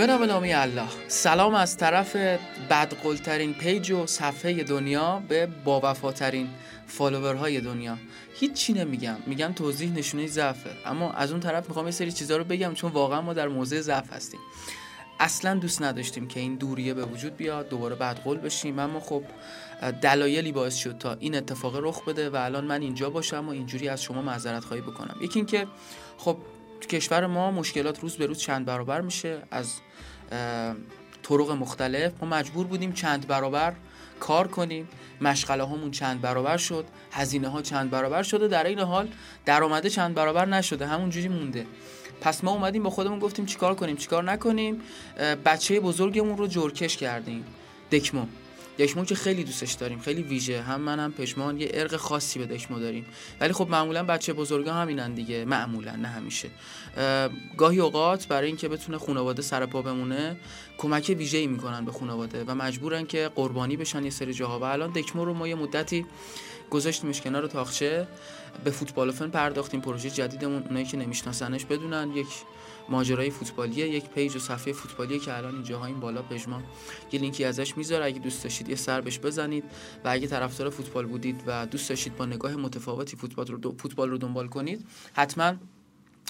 به نام نامی الله. سلام از طرف بدقول‌ترین page و صفحه دنیا به با وفاترین follower های دنیا. هیچی نمیگم. میگم توضیح نشونه ضعفه. اما از اون طرف می‌خوام یه سری چیزا رو بگم چون واقعا ما در موضع ضعف هستیم. اصلا دوست نداشتیم که این دوریه به وجود بیاد دوباره بدقول بشیم. اما خب دلایلی باعث شد تا این اتفاق رخ بده و الان من اینجا باشم و اینجوری از شما معذرت خواهی بکنم. یکی اینکه خب کشور ما مشکلات روز به روز چند برابر میشه. از طرق مختلف. ما مجبور بودیم چند برابر کار کنیم. مشغله هامون چند برابر شد. هزینه ها چند برابر شده در این حال درآمده چند برابر نشده. همونجوری مونده. پس ما اومدیم با خودمون گفتیم چیکار کنیم؟ چیکار نکنیم؟ بچه بزرگمون رو جورکش کردیم. دکمو دشمو که خیلی دوستش داریم خیلی ویژه. هم من هم پشمان یه ارق خاصی به دشمو داریم. ولی خب معمولا بچه بزرگا همینن دیگه. معمولا نه همیشه. گاهی اوقات برای اینکه بتونه خانواده سر پا بمونه کمک ویژه‌ای می‌کنن به خانواده و مجبورن که قربانی بشن یه سری جاها. و الان دکمو رو ما یه مدتی گذاشتیمش کنار تاخچه. به فوتبال فن پرداختیم. پروژه جدیدمون اونایی که نمیشناسنش بدونن. یک ماجرای فوتبالیه یک پیج و صفحه فوتبالیه که الان اینجاها این بالا پژمان یه لینکی ازش می‌ذاره اگه دوست داشتید یه سر بهش بزنید و اگه طرفدار فوتبال بودید و دوست داشتید با نگاه متفاوتی فوتبال رو فوتبال رو دنبال کنید حتما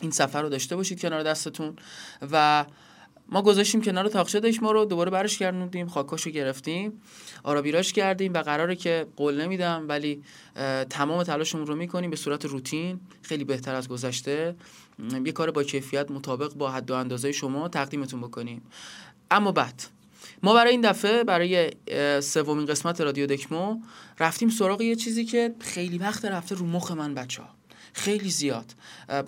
این سفر رو داشته باشید کنار دستتون و ما گذاشتیم کنار تاخچه ما رو دوباره برش گردوندیم خاکاشو گرفتیم آرابیراش کردیم و قراره که قول نمیدم ولی تمام تلاشمون رو می‌کنیم به صورت روتین خیلی بهتر از گذشته یه کار با کیفیت مطابق با حد و اندازه شما تقدیمتون بکنیم. اما بعد ما برای این دفعه برای سومین قسمت رادیو دکمو رفتیم سراغ یه چیزی که خیلی وقت رفته رو مخ من بچه ها خیلی زیاد.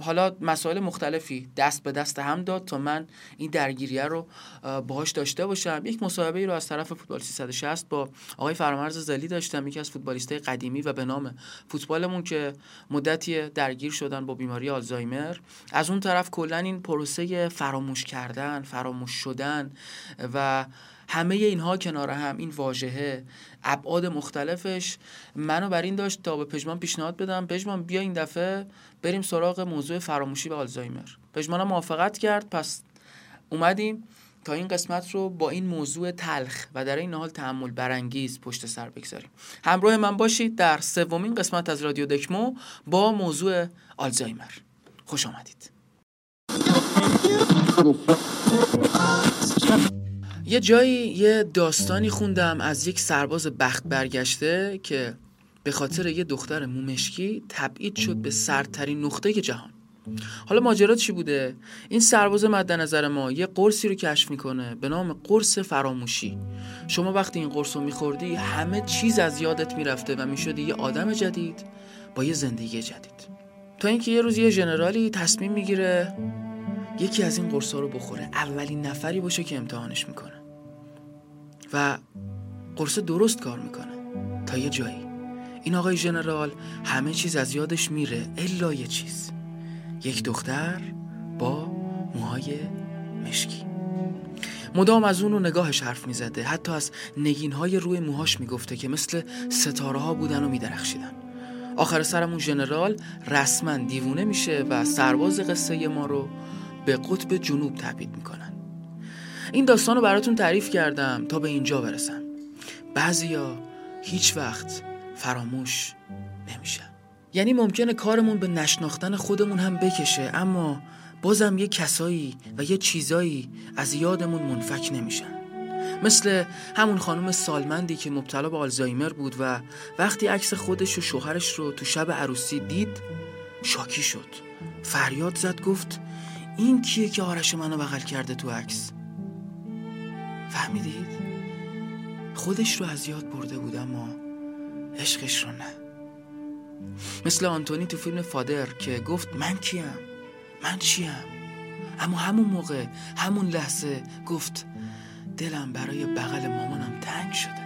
حالا مسائل مختلفی دست به دست هم داد تا من این درگیریه رو باهاش داشته باشم. یک مصاحبه ای رو از طرف فوتبال 360 با آقای فرامرز زلی داشتم یکی از فوتبالیستای قدیمی و به نام فوتبالمون که مدتی درگیر شدن با بیماری آلزایمر. از اون طرف کلا این پروسه فراموش کردن فراموش شدن و همه اینها کنار هم این واژهه. ابعاد مختلفش. منو بر این داشت تا به پژمان پیشنهاد بدم. پژمان بیا این دفعه بریم سراغ موضوع فراموشی و آلزایمر. پژمان موافقت کرد. پس اومدیم تا این قسمت رو با این موضوع تلخ و در این حال تحمل برانگیز پشت سر بگذاریم. همراه من باشید در سومین قسمت از رادیو دکمو با موضوع آلزایمر. خوش آمدید. یه جایی یه داستانی خوندم از یک سرباز بخت برگشته که به خاطر یه دختر مومشکی تبعید شد به سرترین نقطه جهان. حالا ماجرا چی بوده؟ این سرباز مد نظر ما یه قرصی رو کشف می‌کنه به نام قرص فراموشی. شما وقتی این قرص رو میخوردی همه چیز از یادت می‌رفته و می‌شدی یه آدم جدید با یه زندگی جدید. تا اینکه یه روز یه ژنرالی تصمیم می‌گیره یکی از این قرص رو بخوره. اولین نفری باشه که امتحانش می‌کنه. و قرص درست کار می‌کنه. تا یه جایی. این آقای ژنرال همه چیز از یادش میره الا یه چیز. یک دختر با موهای مشکی. مدام از اون رو نگاهش حرف می‌زده. حتی از نگین های روی موهاش می‌گفته که مثل ستاره ها بودن و میدرخشیدن. آخر سرمون ژنرال رسما دیوونه میشه و سرباز قصه ما رو به قطب جنوب تبعید می‌کنن. این داستان رو براتون تعریف کردم تا به اینجا برسم. بعضیا هیچ وقت فراموش نمیشن. یعنی ممکنه کارمون به نشناختن خودمون هم بکشه اما بازم یه کسایی و یه چیزایی از یادمون منفک نمیشن. مثل همون خانم سالمندی که مبتلا به آلزایمر بود و وقتی عکس خودش و شوهرش رو تو شب عروسی دید شاکی شد. فریاد زد گفت این کیه که آرش منو بغل کرده تو عکس فهمیدید؟ خودش رو از یاد برده بود اما عشقش رو نه مثل آنتونی تو فیلم فادر که گفت من کیم؟ من چیم؟ اما همون موقع همون لحظه گفت دلم برای بغل مامانم تنگ شده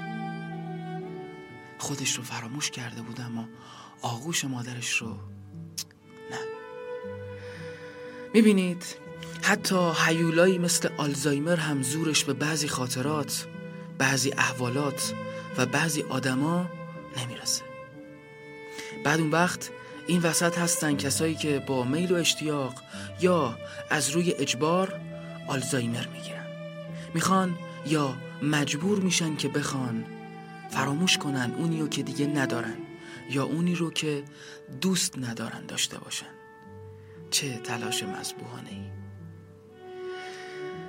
خودش رو فراموش کرده بود اما آغوش مادرش رو نه می‌بینید حتی حیولایی مثل آلزایمر هم زورش به بعضی خاطرات بعضی احوالات و بعضی آدما نمی‌رسه. بعد اون وقت این وسط هستن کسایی که با میل و اشتیاق یا از روی اجبار آلزایمر می‌گیرن. می‌خوان یا مجبور میشن که بخوان فراموش کنن اونی رو که دیگه ندارن یا اونی رو که دوست ندارن داشته باشن. چه تلاش مذبوحانه ای؟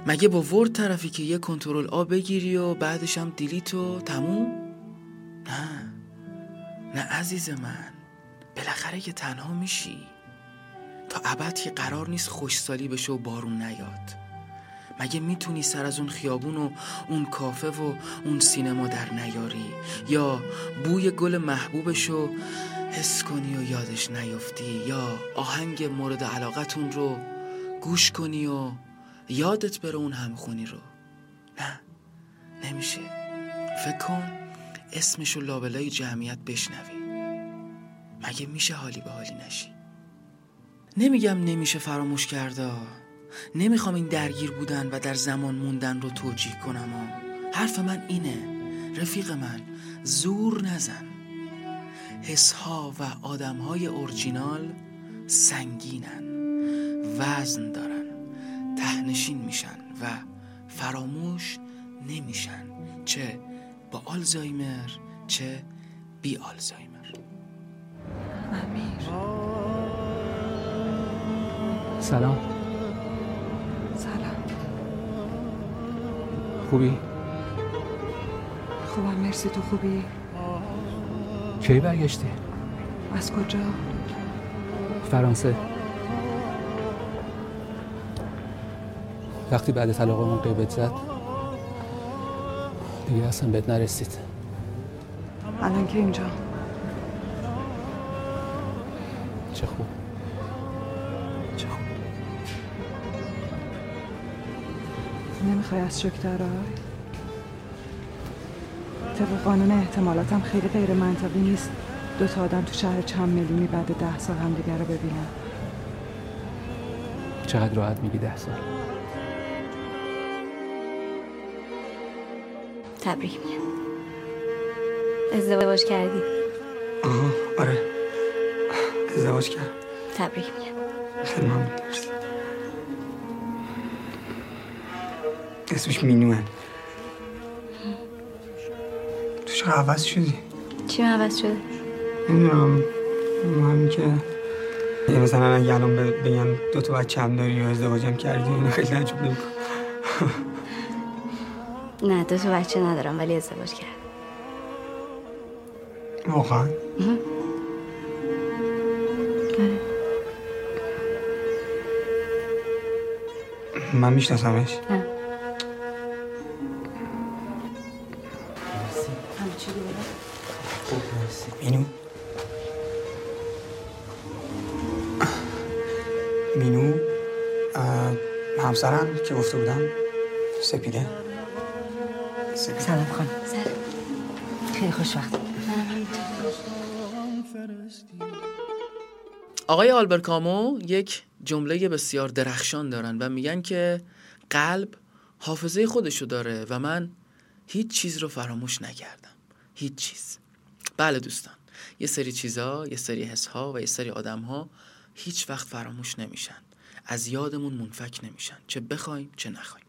مگه با ورد طرفی که یه کنترل آ بگیری و بعدش هم دیلیت و تموم؟ نه. نه عزیز من. بالاخره که تنها میشی. تا ابد که قرار نیست خوشسالی بشه و بارون نیاد. مگه می‌تونی سر از اون خیابون و اون کافه و اون سینما در نیاری؟ یا بوی گل محبوبشو حس کنی و یادش نیفتی یا آهنگ مورد علاقتون رو گوش کنی و یادت بره اون همخونی رو. نه نمیشه. فکر کن اسمشو لابلای جمعیت بشنوی. مگه میشه حالی به حالی نشی؟ نمیگم نمیشه فراموش کرده نمی‌خوام این درگیر بودن و در زمان موندن رو توجیه کنم. حرف من اینه. رفیق من زور نزن. حسها و آدمهای اورجینال سنگینن وزن دارن تهنشین میشن و فراموش نمیشن چه با آلزایمر چه بی آلزایمر. امیر. سلام. سلام. خوبی؟ خوبم مرسی. تو خوبی؟ کی برگشتی؟ از کجا؟ فرانسه. وقتی بعد طلاقمون قیبت زد دیگه اصلا بهت نرسید. الان که اینجا. چه خوب. چه خوب. نمی‌خوای از شک درای طبق قانون احتمالاتم خیلی غیر منطقی نیست. دو تا آدم تو شهر چند میلیونی بعد ده سال همدیگه رو ببینن. چقدر راحت میگی ده سال؟ تبریک میگم. ازدواج کردی؟ آها آره. ازدواج کرد تبریک میگم. خیلی ممنون. مرسی. اسمش مینوه چرا عوض شدی؟ چی من عوض شده؟ نمی‌دونم. همین که یه مثلا اگه الان ب- بگن دو تا بچه هم داری یا ازدواجم کردی اینو خیلی تعجب نمی‌کنم نه دو تا بچه ندارم ولی ازدواج کردم. واقعا؟ آره. من میشناسمش؟ نه. مینو همسرم که گفته بودم سپیده. سپیده. سلام خانم. سر خیلی خوشبخت آقای آلبر کامو یک جمله بسیار درخشان دارن و میگن که قلب حافظه خودشو داره و من هیچ چیز رو فراموش نکردم. هیچ چیز. بله دوستان. یه سری چیزها یه سری حسها و یه سری آدمها هیچ وقت فراموش نمیشن. از یادمون منفک نمیشن. چه بخوایم چه نخوایم.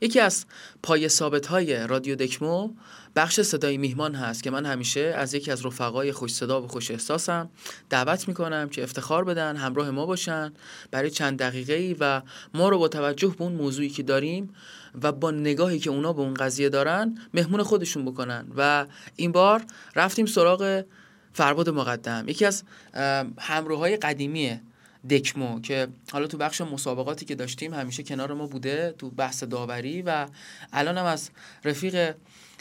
یکی از پای ثابت های رادیو دکمو بخش صدای میهمان هست که من همیشه از یکی از رفقای خوش صدا و خوش احساسم دعوت می‌کنم که افتخار بدن همراه ما باشن برای چند دقیقه ای و ما رو با توجه به اون موضوعی که داریم و با نگاهی که اونا به اون قضیه دارن مهمون خودشون بکنن. و این بار رفتیم سراغ فرباد مقدم. یکی از همراهای قدیمی دکمو که حالا تو بخش مسابقاتی که داشتیم همیشه کنار ما بوده تو بحث داوری و الان هم از رفیق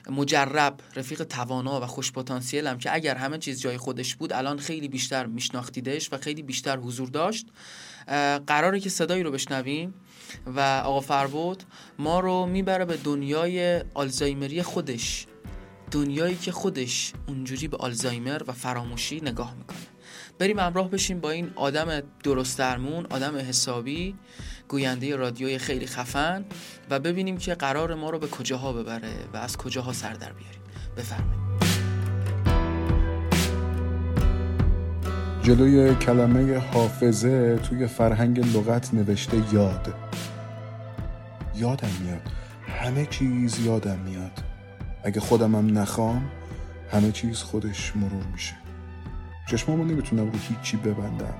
مجرب رفیق توانا و خوش پتانسیل هم که اگر همه چیز جای خودش بود الان خیلی بیشتر میشناختیدش و خیلی بیشتر حضور داشت. قراره که صدایی رو بشنویم و آقا فربود ما رو می‌بره به دنیای آلزایمری خودش. دنیایی که خودش اونجوری به آلزایمر و فراموشی نگاه می‌کنه. بریم همراه بشیم با این آدم درست درمون آدم حسابی گوینده رادیوی خیلی خفن و ببینیم که قرار ما رو به کجاها ببره و از کجاها سر در بیاریم. بفرمایید. جلوی کلمه حافظه توی فرهنگ لغت نوشته یاد. یادم میاد. همه چیز یادم میاد. اگه خودمم نخوام همه چیز خودش مرور میشه. چشمامو نمی‌تونم رو هیچی ببندم.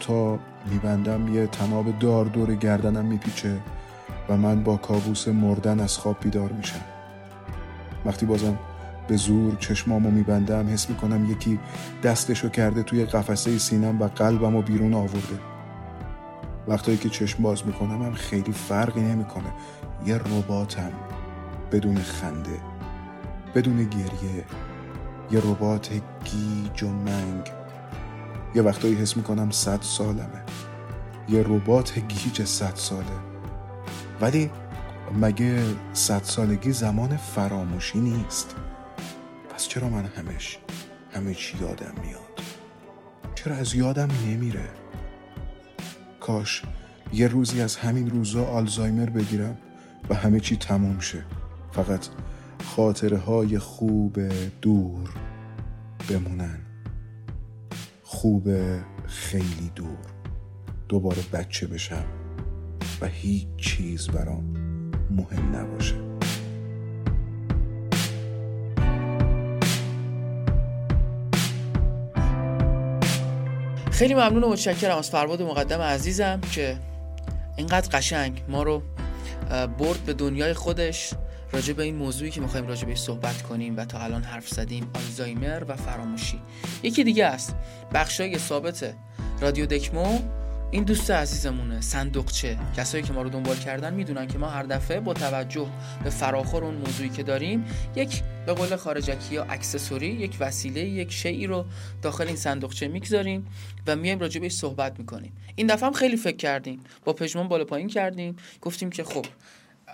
تا میبندم یه تناب دار دور گردنم میپیچه و من با کابوس مردن از خواب بیدار میشم. وقتی بازم به زور چشمامو میبندم حس می‌کنم یکی دستشو کرده توی قفسه سینم و قلبمو بیرون آورده. وقتایی که چشم باز می‌کنم هم خیلی فرقی نمی‌کنه. یه رباتم. بدون خنده بدون گریه یه ربات گیج و منگ یه وقتایی حس می‌کنم صد سالمه. یه ربات گیج صد ساله. ولی مگه صد سالگی زمان فراموشی نیست؟ پس چرا من همش همه چی یادم میاد؟ چرا از یادم نمیره؟ کاش یه روزی از همین روزا آلزایمر بگیرم و همه چی تموم شه. فقط خاطره های خوب دور بمونن. خوب خیلی دور. دوباره بچه بشم و هیچ چیز برام مهم نباشه. خیلی ممنون و متشکرم از فرباد مقدم عزیزم که اینقدر قشنگ ما رو برد به دنیای خودش. راجع به این موضوعی که می‌خوایم راجع بهش صحبت کنیم و تا الان حرف زدیم آلزایمر و فراموشی. یکی دیگه است. بخشای ثابت رادیو دکمو. این دوست عزیزمونه صندوقچه. کسایی که ما رو دنبال کردن می‌دونن که ما هر دفعه با توجه به فراخور اون موضوعی که داریم یک به قول خارجکی یا اکسسوری یک وسیله یک شیعی رو داخل این صندوقچه می‌گذاریم و میایم راجع بهش صحبت می‌کنیم. این دفعه هم خیلی فکر کردیم. با پژمان بالا پایین کردیم. گفتیم که خب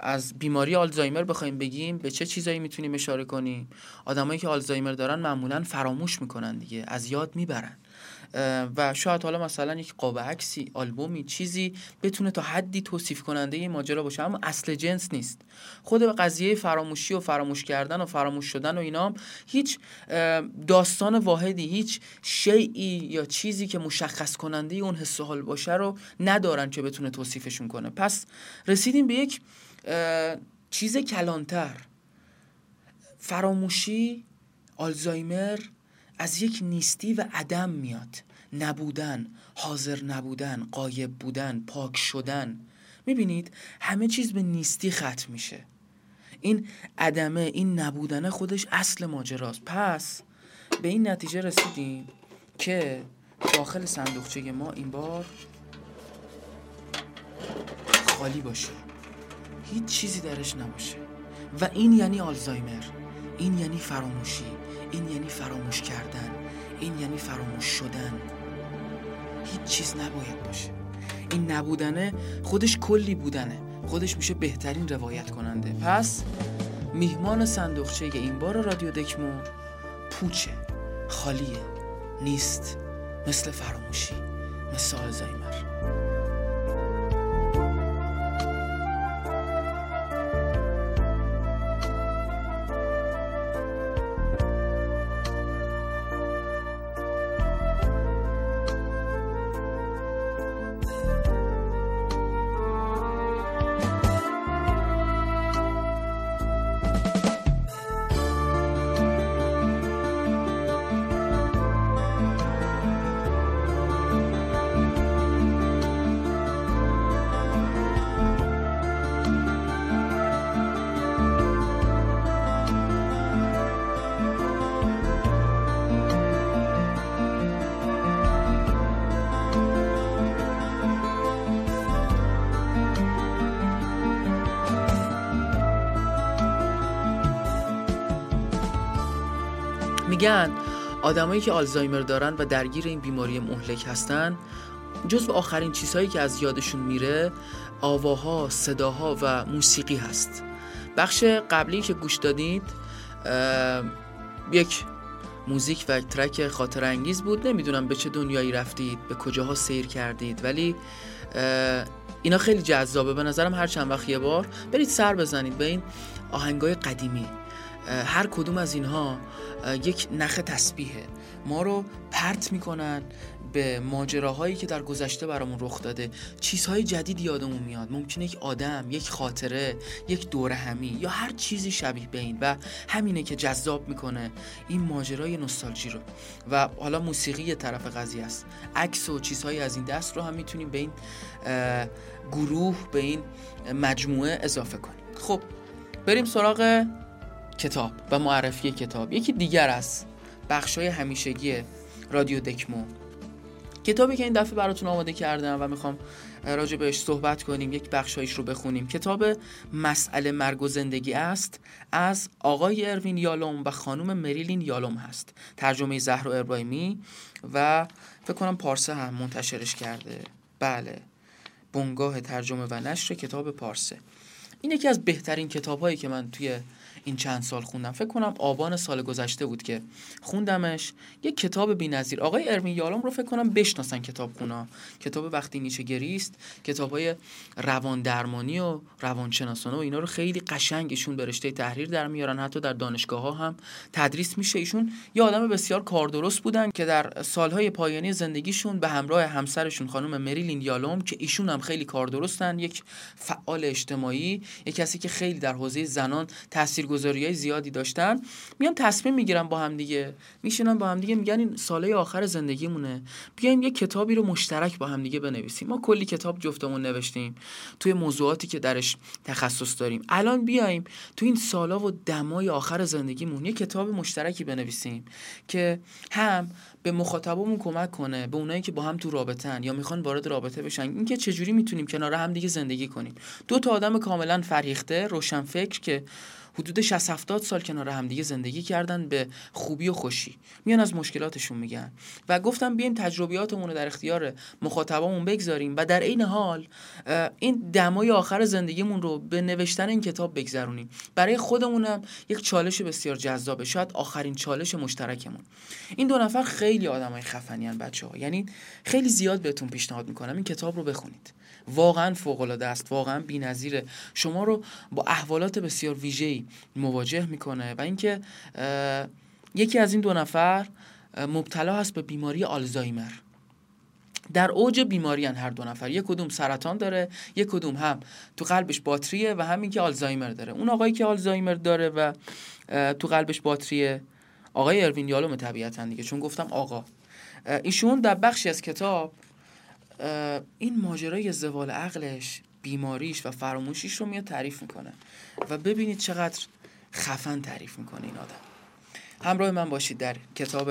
از بیماری آلزایمر بخوایم بگیم به چه چیزایی می‌تونیم اشاره کنیم؟ آدمایی که آلزایمر دارن معمولا فراموش می‌کنن دیگه از یاد می‌برن. و شاید حالا مثلا یک قاب عکسی آلبومی چیزی بتونه تا حدی توصیف کننده این ماجرا باشه. اما اصل جنس نیست. خود قضیه فراموشی و فراموش کردن و فراموش شدن و اینا هیچ داستان واحدی هیچ شیعی یا چیزی که مشخص کننده اون حس حال باشه رو ندارن که بتونه توصیفشون کنه. پس رسیدیم به یک چیز کلانتر. فراموشی آلزایمر از یک نیستی و عدم میاد. نبودن حاضر نبودن قایب بودن پاک شدن. می‌بینید همه چیز به نیستی ختم میشه. این عدمه این نبودنه خودش اصل ماجراست. پس به این نتیجه رسیدیم که داخل صندوقچه ما این بار خالی باشه. هیچ چیزی درش نباشه. و این یعنی آلزایمر این یعنی فراموشی این یعنی فراموش کردن این یعنی فراموش شدن. هیچ چیز نباید باشه. این نبودنه خودش کلی بودنه. خودش میشه بهترین روایت کننده. پس میهمان صندوقچه این بار رادیو دکمو پوچه خالیه نیست. مثل فراموشی مثل آلزایمر. آدمایی که آلزایمر دارن و درگیر این بیماری مهلک هستن جز آخرین چیزهایی که از یادشون میره آواها، صداها و موسیقی هست. بخش قبلی که گوش دادید یک موزیک و ترک خاطر انگیز بود. نمی‌دونم به چه دنیایی رفتید به کجاها سیر کردید ولی اینا خیلی جذابه. به نظرم هر چند وقت یه بار برید سر بزنید به این آهنگای قدیمی. هر کدوم از اینها یک نخ تسبیحه. ما رو پرت می‌کنن به ماجراهایی که در گذشته برامون رخ داده. چیزهای جدید یادمون میاد. ممکنه یک آدم یک خاطره یک دوره همی یا هر چیزی شبیه به این. و همینه که جذاب می‌کنه این ماجرای نوستالژی رو. و حالا موسیقی طرف قضیه است. عکس و چیزهایی از این دست رو هم می‌تونیم به این گروه به این مجموعه اضافه کنیم. خب بریم سراغ کتاب و معرفی کتاب. یکی دیگر از بخشای همیشگی رادیو دکمو. کتابی که این دفعه براتون آماده کردم و می‌خوام راجع بهش صحبت کنیم یک بخشایش رو بخونیم. کتاب مسئله مرگ و زندگی است. از آقای اروین یالوم و خانم مریلین یالوم هست. ترجمه زهر ابراهیمی و فکر کنم پارسه هم منتشرش کرده. بله. بنگاه ترجمه و نشر کتاب پارسه. این یکی از بهترین کتاب که من توی این چند سال خوندم. فکر کنم آبان سال گذشته بود که خوندمش. یه کتاب بی‌نظیر. آقای ارمین یالوم رو فکر کنم بشناسن کتاب خونا. کتاب وقتی نیچه گریست کتابای روان درمانی و روانشناسانه و اینا رو خیلی قشنگ ایشون به رشته تحریر در میارن. حتی در دانشگاه ها هم تدریس میشه. ایشون یه آدم بسیار کاردرست بودن که در سالهای پایانی زندگیشون به همراه همسرشون خانم مریلین یالوم که ایشون هم خیلی کاردرستن یک فعال اجتماعی یک کسی که خیلی در حوزه زنان تاثیر های زیادی داشتن میان تصمیم می‌گیرن با هم دیگه. میشینن با هم دیگه میگن این ساله آخر زندگیمونه. بیایم یه کتابی رو مشترک با هم دیگه بنویسیم. ما کلی کتاب جفتمون نوشتیم توی موضوعاتی که درش تخصص داریم. الان بیایم تو این سالا و دمای آخر زندگیمون یه کتاب مشترکی بنویسیم که هم به مخاطبمون کمک کنه به اونایی که با هم تو رابطن یا می‌خوان وارد رابطه بشن. اینکه چجوری می‌تونیم کنار هم دیگه زندگی کنیم. دو تا آدم کاملا فریخته روشن فکر که حدود 60 70 سال کنار همدیگه زندگی کردن به خوبی و خوشی. میان از مشکلاتشون میگن. و گفتم بیایم تجربیاتمون رو در اختیار مخاطبامون بگذاریم و در عین حال این دمای آخر زندگیمون رو به نوشتن این کتاب بگذرونیم. برای خودمونم یک چالش بسیار جذابه. شاید آخرین چالش مشترکمون. این دو نفر خیلی آدمای خفنی بچه ها یعنی خیلی زیاد بهتون پیشنهاد می‌کنم این کتاب رو بخونید. واقعا فوق العاده است واقعا بی‌نظیره. شما رو با احوالات بسیار ویژه‌ای مواجه می‌کنه و اینکه یکی از این دو نفر مبتلا هست به بیماری آلزایمر. در اوج بیماری هر دو نفر. یک کدوم سرطان داره یک کدوم هم تو قلبش باتریه و همین که آلزایمر داره. اون آقایی که آلزایمر داره و تو قلبش باتریه آقای اروین یالوم طبیعتا دیگه. چون گفتم آقا. ایشون در بخشی از کتاب این ماجرای زوال عقلش بیماریش و فراموشیش رو میاد تعریف می‌کنه و ببینید چقدر خفن تعریف می‌کنه این آدم. همراه من باشید در کتاب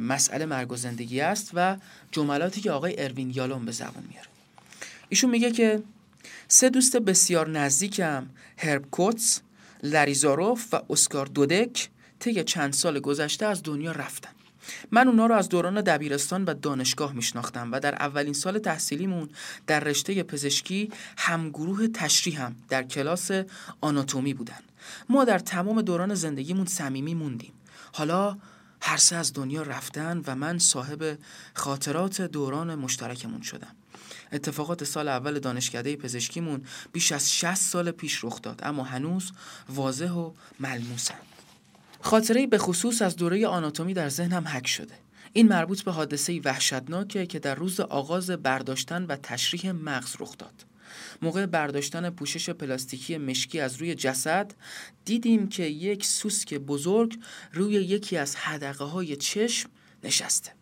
مسئله مرگ و زندگی است و جملاتی که آقای اروین یالون به زبان میاره. ایشون میگه که سه دوست بسیار نزدیکم هرب کوتس لریزاروف و اسکار دودک طی چند سال گذشته از دنیا رفتن. من اونا رو از دوران دبیرستان و دانشگاه میشناختم و در اولین سال تحصیلیمون در رشته پزشکی همگروه تشریح هم در کلاس آناتومی بودن. ما در تمام دوران زندگیمون صمیمی موندیم. حالا هر سه از دنیا رفتن و من صاحب خاطرات دوران مشترکمون شدم. اتفاقات سال اول دانشکده پزشکیمون بیش از 60 سال پیش رخ داد اما هنوز واضح و ملموسن. خاطره به خصوص از دوره آناتومی در ذهنم حک شده. این مربوط به حادثه وحشتناکه که در روز آغاز برداشتن و تشریح مغز رخ داد. موقع برداشتن پوشش پلاستیکی مشکی از روی جسد دیدیم که یک سوسک بزرگ روی یکی از حدقه های چشم نشسته.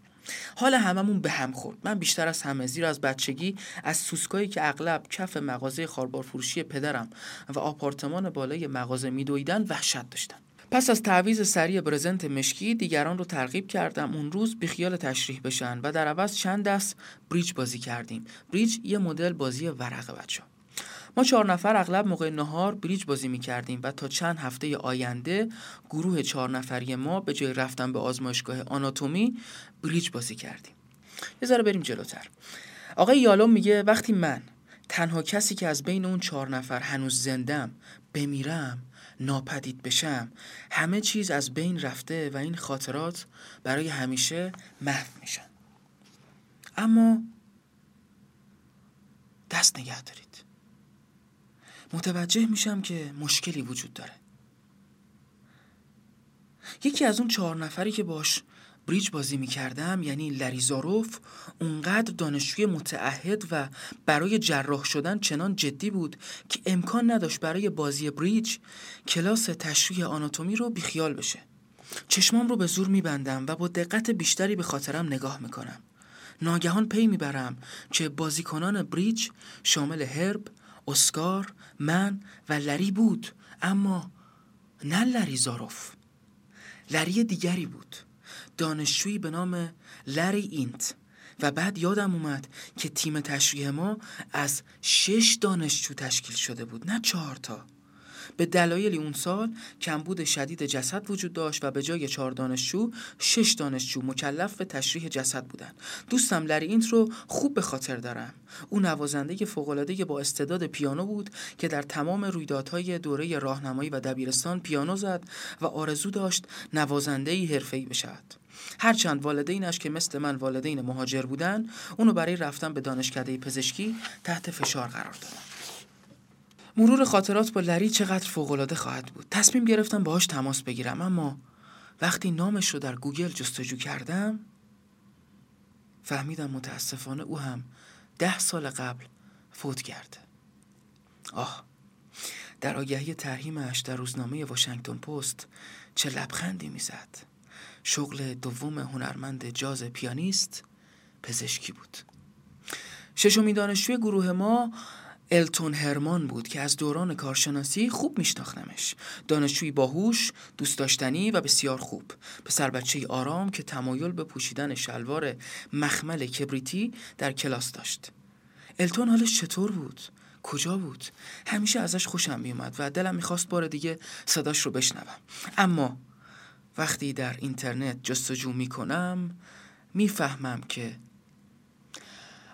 حال هممون به هم خورد. من بیشتر از همه زیر از بچگی از سوسکایی که اغلب کف مغازه خاربار فروشی پدرم و آپارتمان بالای مغازه میدویدن وحشت داشتم پس از تعویز سریع برزنت مشکی دیگران رو ترغیب کردم. اون روز بیخیال تشریح بشن و در عوض چند دست بریج بازی کردیم. بریج یه مدل بازی ورقه بچه ما چهار نفر اغلب موقع نهار بریج بازی می کردیم و تا چند هفته آینده گروه چهار نفری ما به جای رفتن به آزمایشگاه آناتومی بریج بازی کردیم. یه ذره بریم جلوتر. آقای یالوم میگه وقتی من تنها کسی که از بین اون چهار نفر هنوز زندم بمیرم ناپدید بشم. همه چیز از بین رفته و این خاطرات برای همیشه محو میشن. اما دست نگه دارید. متوجه میشم که مشکلی وجود داره. یکی از اون چهار نفری که باش بریج بازی می‌کردم یعنی لریزاروف اونقدر دانشجوی متعهد و برای جراح شدن چنان جدی بود که امکان نداشت برای بازی بریج کلاس تشریح آناتومی رو بیخیال بشه. چشمام رو به زور میبندم و با دقت بیشتری به خاطرم نگاه می‌کنم. ناگهان پی می‌برم که بازیکنان بریج شامل هرب، اسکار، من و لری بود اما نه لری زاروف. لری دیگری بود. دانشجویی به نام لری اینت. و بعد یادم اومد که تیم تشریح ما از شش دانشجو تشکیل شده بود نه چهار تا. به دلایلی اون سال کمبود شدید جسد وجود داشت و به جای چهار دانشجو شش دانشجو مکلف به تشریح جسد بودن. دوستم لری اینت رو خوب به خاطر دارم. او نوازنده فوقالعاده با استعداد پیانو بود که در تمام رویدادهای دوره راهنمایی و دبیرستان پیانو زد و آرزو داشت نوازنده حرفه‌ای بشود. هرچند والدینش که مثل من والدین مهاجر بودن اونو برای رفتن به دانشکده پزشکی تحت فشار قرار دادن. مرور خاطرات با لری چقدر فوقالعاده خواهد بود. تصمیم گرفتم باهاش تماس بگیرم اما وقتی نامش رو در گوگل جستجو کردم فهمیدم متاسفانه او هم ده سال قبل فوت کرده. آه در آگهی ترهیمش در روزنامه واشنگتن پست چه لبخندی می‌زد. شغل دوم هنرمند جاز پیانیست پزشکی بود. ششمین دانشجوی گروه ما التون هرمان بود که از دوران کارشناسی خوب میشناختمش. دانشجوی باهوش دوست داشتنی و بسیار خوب. پسر بچه آرام که تمایل به پوشیدن شلوار مخمل کبریتی در کلاس داشت. التون حالش چطور بود؟ کجا بود؟ همیشه ازش خوشم میومد و دلم می‌خواست بار دیگه صداش رو بشنوم. اما وقتی در اینترنت جستجو می‌کنم می‌فهمم که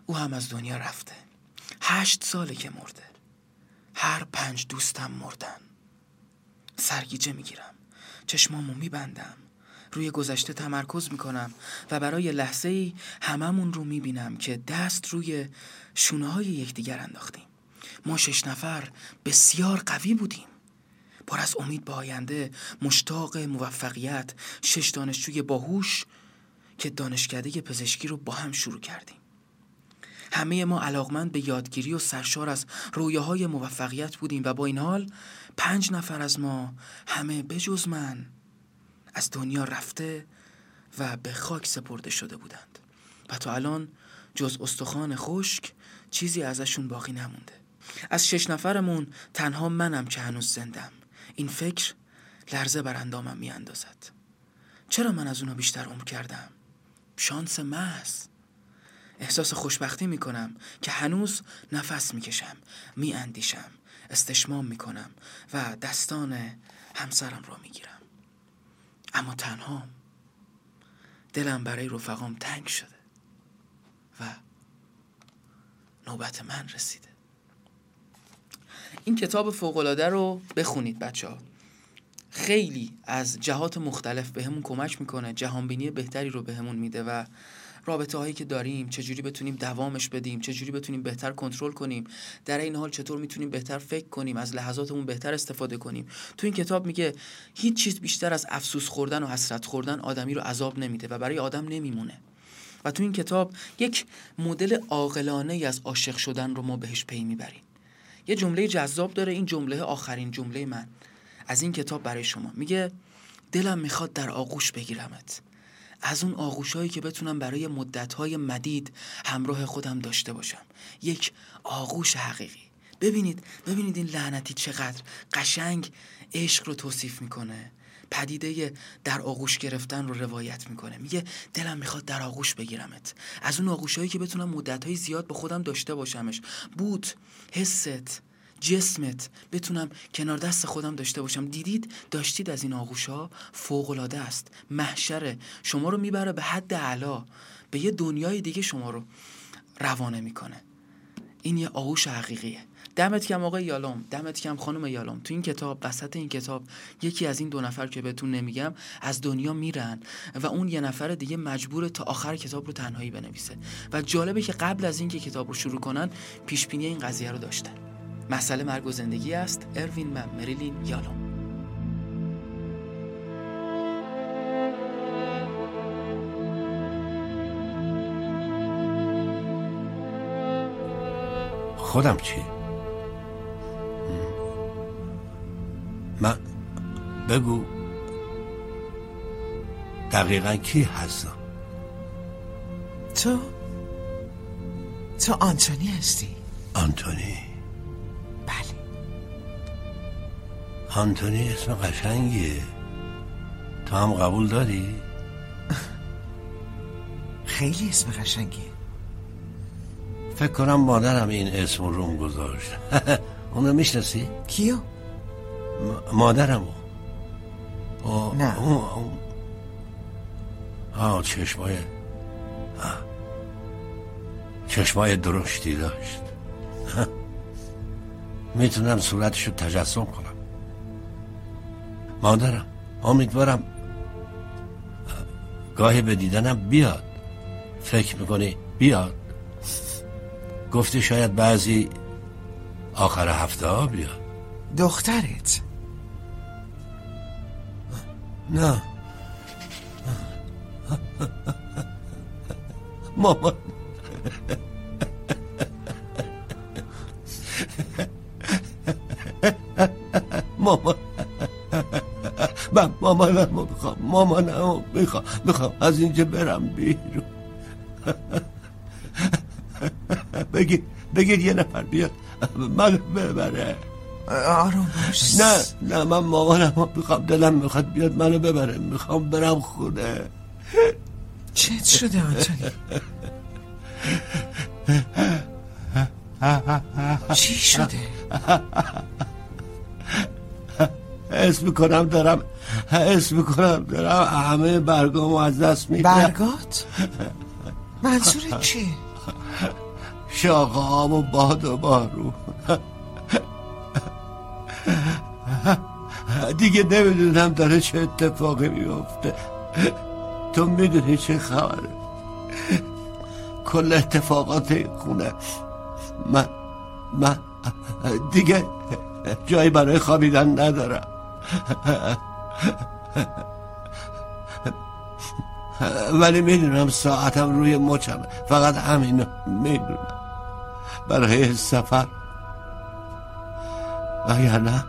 او هم از دنیا رفته. هشت ساله که مرده. هر پنج دوستم مردن. سرگیجه می‌گیرم. چشمامو میبندم. روی گذشته تمرکز می‌کنم و برای لحظه ای هممون رو می‌بینم که دست روی شونه های یکدیگر انداختیم. ما شش نفر بسیار قوی بودیم. پر از امید به آینده مشتاق موفقیت شش دانشجوی باهوش که دانشکده پزشکی رو با هم شروع کردیم. همه ما علاقمند به یادگیری و سرشار از رویاهای موفقیت بودیم و با این حال پنج نفر از ما همه بجز من از دنیا رفته و به خاک سپرده شده بودند. و تا الان جز استخوان خشک چیزی ازشون باقی نمونده. از شش نفرمون تنها منم که هنوز زندم این فکر لرزه بر اندامم می اندازد. چرا من از اونا بیشتر عمر کردم؟ شانس محض احساس خوشبختی می کنم که هنوز نفس می کشم می اندیشم استشمام می کنم و دستان همسرم را می گیرم اما تنها دلم برای رفقام تنگ شده و نوبت من رسیده این کتاب فوقالعاده رو بخونید بچه ها خیلی از جهات مختلف بهمون به کمک می‌کنه جهانبینی بهتری رو بهمون به میده و رابطه هایی که داریم چجوری بتونیم دوامش بدیم چجوری بتونیم بهتر کنترل کنیم در این حال چطور می‌تونیم بهتر فکر کنیم از لحظاتمون بهتر استفاده کنیم. تو این کتاب میگه هیچ چیز بیشتر از افسوس خوردن و حسرت خوردن آدمی رو عذاب نمیده و برای آدم نمیمونه. و تو این کتاب یک مدل عاقلانه از عاشق شدن رو ما بهش پی می‌بریم. یه جمله جذاب داره این جمله آخرین جمله من از این کتاب برای شما. میگه دلم می‌خواد در آغوش بگیرمت. از اون آغوشهایی که بتونم برای مدتهای مدید همراه خودم داشته باشم. یک آغوش حقیقی. ببینید ببینید این لعنتی چقدر قشنگ عشق رو توصیف می‌کنه. پدیده در آغوش گرفتن رو روایت می‌کنه. میگه دلم می‌خواد در آغوش بگیرمت. از اون آغوشهایی که بتونم مدتهای زیاد به خودم داشته باشمش. بود حست جسمت بتونم کنار دست خودم داشته باشم. دیدید؟ داشتید از این آغوش ها فوق العاده است. محشره. شما رو می‌بره به حد علا به یه دنیای دیگه شما رو روانه می‌کنه. این یه آغوش حقیقیه. دمت کم آقای یالوم دمت کم خانم یالوم. تو این کتاب وسط این کتاب یکی از این دو نفر که بهتون نمیگم از دنیا میرن و اون یه نفر دیگه مجبور تا آخر کتاب رو تنهایی بنویسه. و جالبه که قبل از اینکه کتاب رو شروع کنن پیش بینی این قضیه رو داشتن. مسئله مرگ و زندگی است. اروین و مریلین یالوم. خودم چی؟ من بگو دقیقا کی هستم؟ تو؟ تو آنتونی هستی؟ آنتونی. بله. آنتونی اسم قشنگیه. تو هم قبول داری؟ خیلی اسم قشنگیه. فکر کنم مادرم این اسم روم گذاشت. اونو می‌شناسی؟ کیو؟ مادرمو؟ نه. اون اون آه چشمای آه. چشمای درشتی داشت. می‌تونم صورتشو تجسم کنم. مادرم امیدوارم گاهی به دیدنم بیاد. فکر می‌کنی بیاد؟ گفتی شاید بعضی آخر هفته ها بیاد. دخترت؟ نه. مامان. مامان. من مامانم می‌خوام مامانم می‌خوام می‌خوام از اینجا برم بیرون. بگید بگید یه نفر بیاد من ببره. آروم باش نه نه من مامانم می‌خوام دلم می‌خواد بیاد منو ببره. می‌خوام برم خونه. چت شده آنتونی. چی شده؟ حس می‌کنم دارم حس می‌کنم دارم همه برگامو از دست میدم. برگات؟ منظور چی؟ شاقه و باد و بارو. دیگه نمی‌دونم داره چه اتفاقی میفته تو می‌دونی چه خبره. کل اتفاقات این خونه. من من دیگه جایی برای خوابیدن ندارم. ولی می‌دونم ساعتم روی مچمه. فقط همینو می‌دونم. برای سفر. اگر نه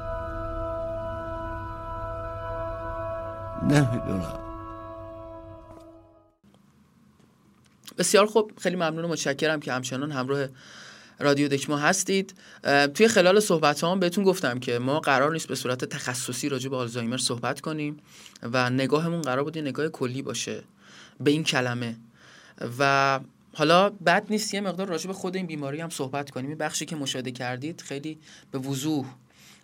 نمی‌دونم. بسیار خوب. خیلی ممنون و متشکرم که همچنان همراه رادیو دکما هستید. توی خلال صحبت هم بهتون گفتم که ما قرار نیست به صورت تخصصی راجع به آلزایمر صحبت کنیم و نگاهمون قرار بود نگاه کلی باشه به این کلمه. و حالا بد نیست یه مقدار راجع به خود این بیماری هم صحبت کنیم. این بخشی که مشاهده کردید خیلی به وضوح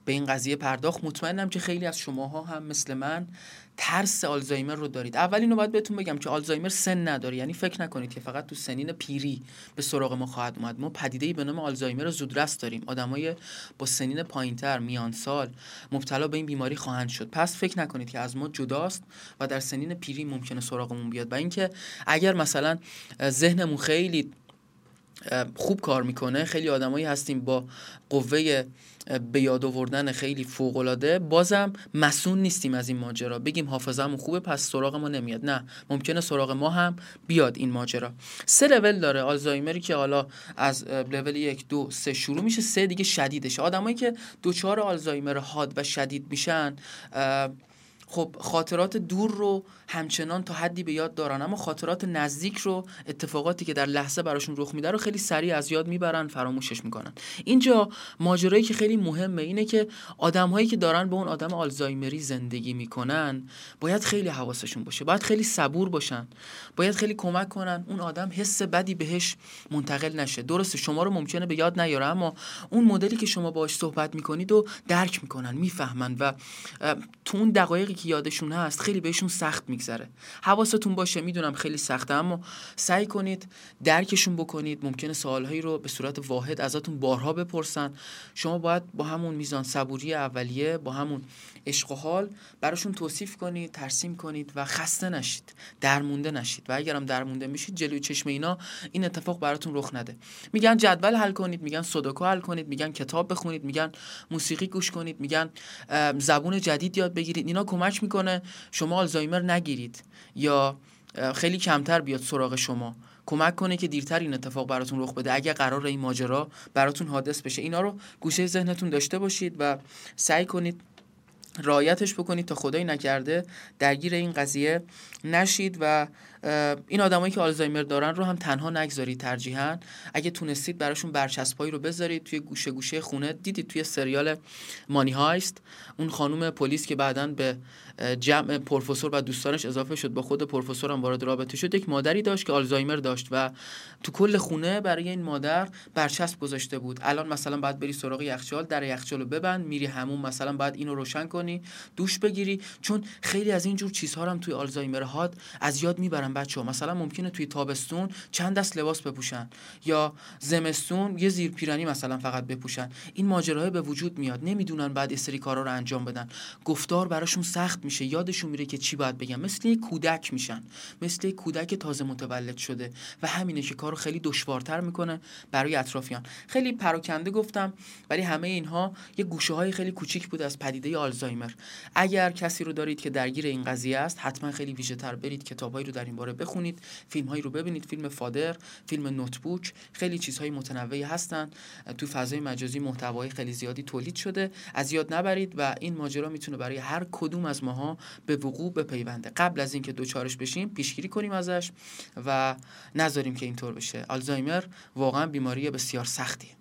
به این قضیه پرداخت. مطمئنم که خیلی از شماها هم مثل من ترس آلزایمر رو دارید. اول اینو باید بهتون بگم که آلزایمر سن نداره. یعنی فکر نکنید که فقط تو سنین پیری به سراغ ما خواهد اومد. ما پدیده به نام آلزایمر زودرس داریم. آدمای با سنین پایینتر میان سال مبتلا به این بیماری خواهند شد. پس فکر نکنید که از ما جداست و در سنین پیری ممکنه سراغمون بیاد. و اینکه اگر مثلا ذهنمون خیلی خوب کار می‌کنه خیلی آدمایی هستیم با قوه به یاد آوردن خیلی فوق العاده بازم مسون نیستیم از این ماجرا. بگیم حافظمون خوبه پس سراغ ما نمیاد. نه ممکنه سراغ ما هم بیاد این ماجرا. سه لول داره آلزایمری که حالا از لول یک دو سه شروع میشه. سه دیگه شدیدشه. آدمایی که دوچار آلزایمر حاد و شدید میشن خب خاطرات دور رو همچنان تا حدی به یاد دارن. اما خاطرات نزدیک رو اتفاقاتی که در لحظه براشون رخ میده رو خیلی سریع از یاد می‌برن فراموشش می‌کنن. اینجا ماجرایی که خیلی مهمه اینه که آدمهایی که دارن به اون آدم آلزایمری زندگی می‌کنن باید خیلی حواسشون باشه. باید خیلی صبور باشن. باید خیلی کمک کنن. اون آدم حس بدی بهش منتقل نشه. درسته شما رو ممکنه به یاد نیاره اما اون مدلی که شما باهاش صحبت می‌کنید و درک می‌کنن می‌فهمن و تو اون دقایقی که یادشون هست خیلی بهشون سخت میگذره. حواستون باشه می‌دونم خیلی سخته اما سعی کنید درکشون بکنید. ممکنه سوالهایی رو به صورت واحد ازتون بارها بپرسن. شما باید با همون میزان صبوری اولیه با همون عشق و حال براشون توصیف کنید ترسیم کنید و خسته نشید درمونده نشید. و اگرم درمونده میشید جلوی چشم اینا این اتفاق براتون رخ نده. میگن جدول حل کنید میگن سودوکو حل کنید میگن کتاب بخونید میگن موسیقی گوش کنید میگن زبون جدید یاد بگیرید. اینا کمک می‌کنه شما آلزایمر نگیرید. یا خیلی کمتر بیاد سراغ شما. کمک کنه که دیرتر این اتفاق براتون رخ بده. اگر قرار این ماجرا براتون حادث بشه. اینا رو گوشه ذهنتون داشته باشید و سعی کنید رایتش بکنید تا خدایی نکرده درگیر این قضیه نشید و این آدمایی که آلزایمر دارن رو هم تنها نگذارید ترجیحاً. اگه تونستید براشون برچسبایی رو بذارید توی گوشه گوشه خونه. دیدید توی سریال مانی هایست. اون خانم پلیس که بعدا به جمع پروفسور و دوستانش اضافه شد با خود پروفسور هم وارد رابطه شد یک مادری داشت که آلزایمر داشت و تو کل خونه برای این مادر برچسب گذاشته بود. الان مثلا باید بری سراغ یخچال در یخچال رو ببند میری همون مثلا باید اینو روشن کنی دوش بگیری. چون خیلی از این جور چیزها هم توی آلزایمر هات از یاد می‌برن. بچه ها مثلا ممکنه توی تابستون چند دست لباس بپوشن. یا زمستون یه زیر پیرنی مثلا فقط بپوشن. این ماجراهای به وجود میاد. نمی‌دونن بعد سری کارا رو انجام بدن. گفتار براشون سخت میشه. یادشون میره که چی باید بگن. مثل کودک میشن. مثل کودک تازه متولد شده. و همینه که کارو خیلی دشوارتر می‌کنه برای اطرافیان. خیلی پراکنده گفتم ولی همه اینها یه گوشه های خیلی کوچیک بود از پدیده آلزایمر. اگر کسی رو دارید که درگیر این قضیه است حتما خیلی ویژه تر برید کتابایی رو در این باره بخونید فیلم هایی رو ببینید فیلم فادر فیلم نوتبوک خیلی چیزهای متنوعی هستن. تو فضای مجازی محتوای خیلی زیادی تولید شده. از یاد نبرید و این ماجرا می‌تونه برای هر کدوم از ماها به وقوع بپیونده. قبل از اینکه دوچارش بشیم پیشگیری کنیم ازش و نذاریم که اینطور بشه. آلزایمر واقعا بیماری بسیار سختی.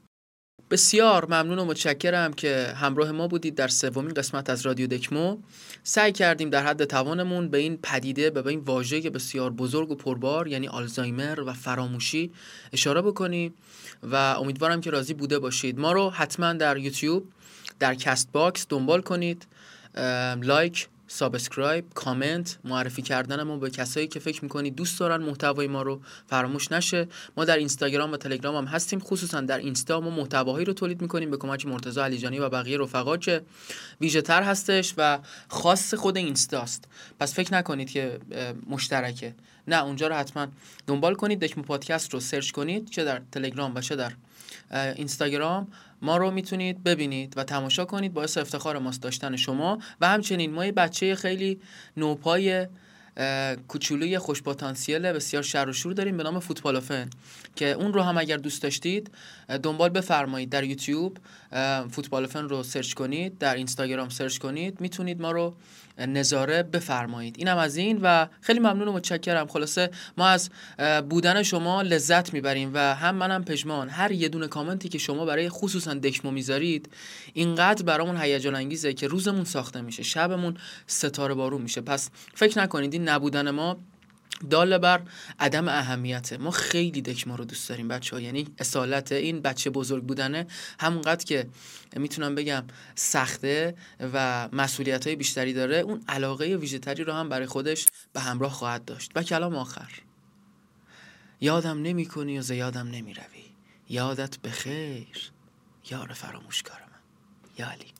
بسیار ممنون و متشکرم که همراه ما بودید در سومین قسمت از رادیو دکمو سعی کردیم در حد توانمون به این پدیده به این واژه بسیار بزرگ و پربار یعنی آلزایمر و فراموشی اشاره بکنیم و امیدوارم که راضی بوده باشید. ما رو حتما در یوتیوب در Castbox دنبال کنید. like subscribe comment معرفی کردن ما به کسایی که فکر می‌کنید دوست دارن محتوای ما رو فراموش نشه. ما در اینستاگرام و تلگرام هم هستیم. خصوصا در اینستا ما محتواهایی رو تولید می‌کنیم به کمک مرتضی علیجانی و بقیه رفقا که ویژه تر هستش و خاص خود اینستاست. پس فکر نکنید که مشترکه. نه اونجا رو حتما دنبال کنید دکمو پادکست رو سرچ کنید چه در تلگرام و چه در اینستاگرام. ما رو می‌تونید ببینید و تماشا کنید باعث افتخار ماست داشتن شما و همچنین ما یه بچه خیلی نوپای کوچولوی خوش پتانسیل بسیار شر و شور داریم به نام فوتبالوفن که اون رو هم اگر دوست داشتید دنبال بفرمایید در یوتیوب فوتبالوفن رو سرچ کنید در اینستاگرام سرچ کنید می‌تونید ما رو نظاره بفرمایید. اینم از این و خیلی ممنون و متشکرم. خلاصه ما از بودن شما لذت می‌بریم و هم منم پژمان. هر یه دونه کامنتی که شما برای خصوصا دکمو می‌ذارید اینقدر برامون هیجان انگیزه که روزمون ساخته میشه شبمون ستاره بارون میشه. پس فکر نکنید این نبودن ما داله بر عدم اهمیته ما خیلی دکما رو دوست داریم بچه ها یعنی اصالت این بچه بزرگ بودنه همونقدر که می‌تونم بگم سخته و مسئولیت های بیشتری داره. اون علاقه ویژهتری رو هم برای خودش به همراه خواهد داشت. و کلام آخر. یادم نمی کنی و زیادم نمی روی یادت به خیر یار فراموشکار من. یا علی.